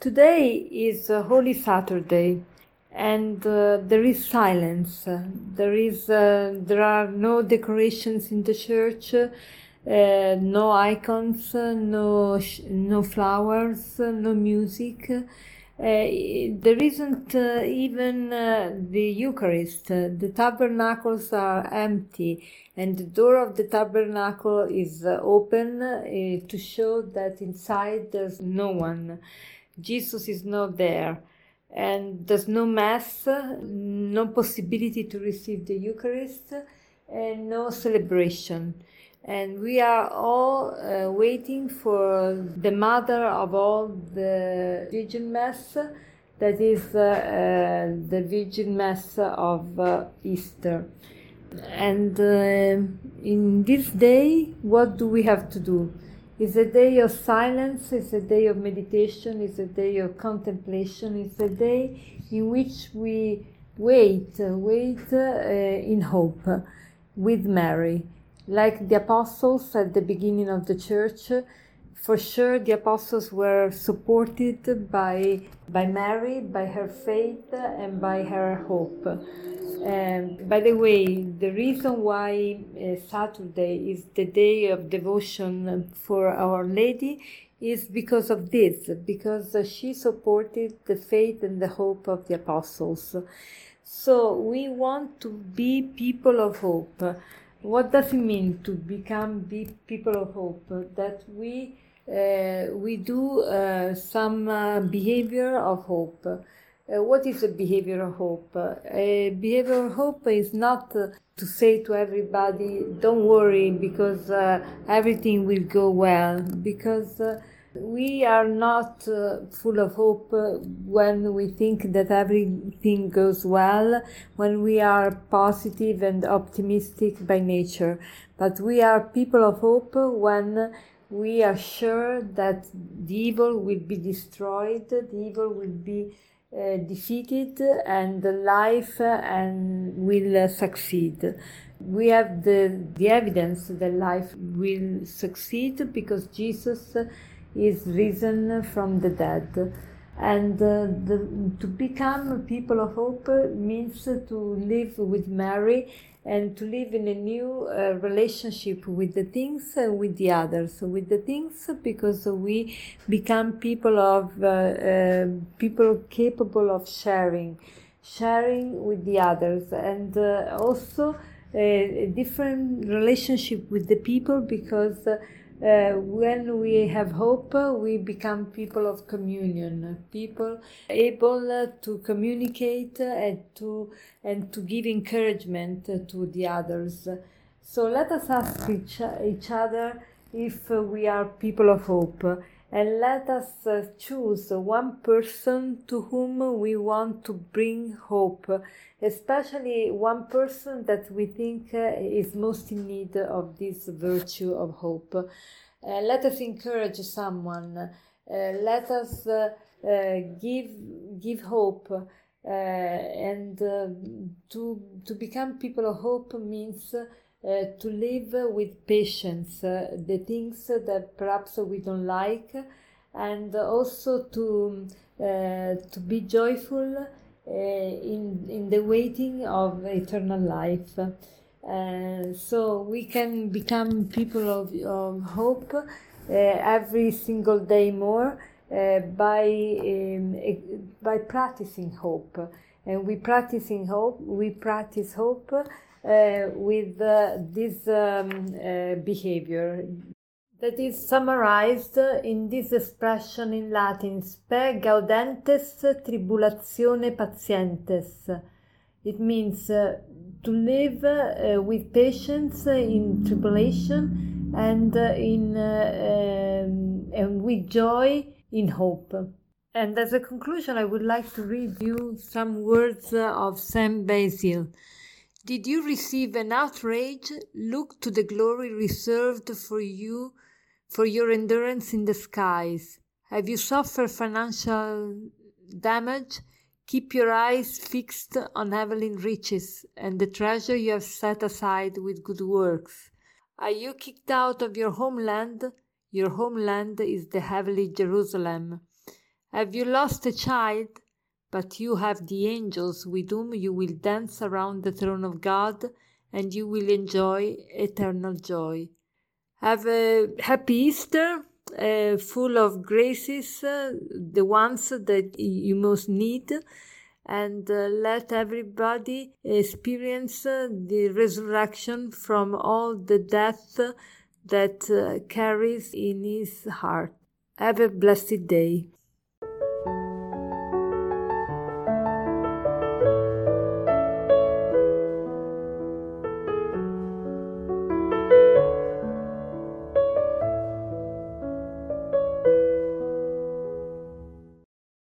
Today is Holy Saturday, and uh, there is silence. There is uh, there are no decorations in the church, uh, no icons, no sh- no flowers, no music. Uh, there isn't uh, even uh, the Eucharist. The tabernacles are empty, and the door of the tabernacle is open to show that inside there's no one. Jesus is not there and there's no mass, no possibility to receive the Eucharist, and no celebration. And we are all uh, waiting for the mother of all the Vigil Mass, that is uh, uh, the Vigil Mass of uh, Easter. And uh, in this day, what do we have to do? It's a day of silence, it's a day of meditation, it's a day of contemplation, it's a day in which we wait, wait uh, in hope with Mary. Like the apostles at the beginning of the church, for sure the apostles were supported by, by Mary, by her faith, and by her hope. Um, by the way, the reason why uh, Saturday is the day of devotion for Our Lady is because of this, because she supported the faith and the hope of the apostles. So we want to be people of hope. What does it mean to become be people of hope? That we we do uh, some uh, behavior of hope uh, what is a behavior of hope? a behavior of hope is not uh, to say to everybody, don't worry because uh, everything will go well, because uh, we are not uh, full of hope when we think that everything goes well, when we are positive and optimistic by nature. But we are people of hope when we are sure that the evil will be destroyed, the evil will be uh, defeated and the life and will succeed. We have the, the evidence that life will succeed because Jesus is risen from the dead. And uh, the, to become people of hope means to live with Mary and to live in a new uh, relationship with the things and with the others. With the things because we become people of uh, uh, people capable of sharing sharing with the others. And uh, also a different relationship with the people because uh, uh, when we have hope, uh, we become people of communion, uh, people able uh, to communicate and to and to give encouragement to the others. So let us ask each, each other if we are people of hope and let us uh, choose one person to whom we want to bring hope, especially one person that we think uh, is most in need of this virtue of hope. Uh, let us encourage someone. Uh, let us uh, uh, give give hope. and to to become people of hope means to live with patience uh, the things that perhaps we don't like and also to uh, to be joyful uh, in in the waiting of eternal life. Uh, so we can become people of, of hope every single day more by um, by practicing hope. And we practicing hope we practice hope uh, with uh, this um, uh, behavior that is summarized in this expression in Latin, spe gaudentes tribulatione patientes. It means uh, to live uh, with patience in tribulation and uh, in um, and with joy in hope. And as a conclusion, I would like to read you some words of Saint Basil. Did you receive an outrage? Look to the glory reserved for you for your endurance in the skies. Have you suffered financial damage? Keep your eyes fixed on heavenly riches and the treasure you have set aside with good works. Are you kicked out of your homeland? Your homeland is the heavenly Jerusalem. Have you lost a child? But you have the angels with whom you will dance around the throne of God and you will enjoy eternal joy. Have a happy Easter, uh, full of graces, uh, the ones that you most need, and uh, let everybody experience uh, the resurrection from all the death that uh, carries in his heart. Have a blessed day.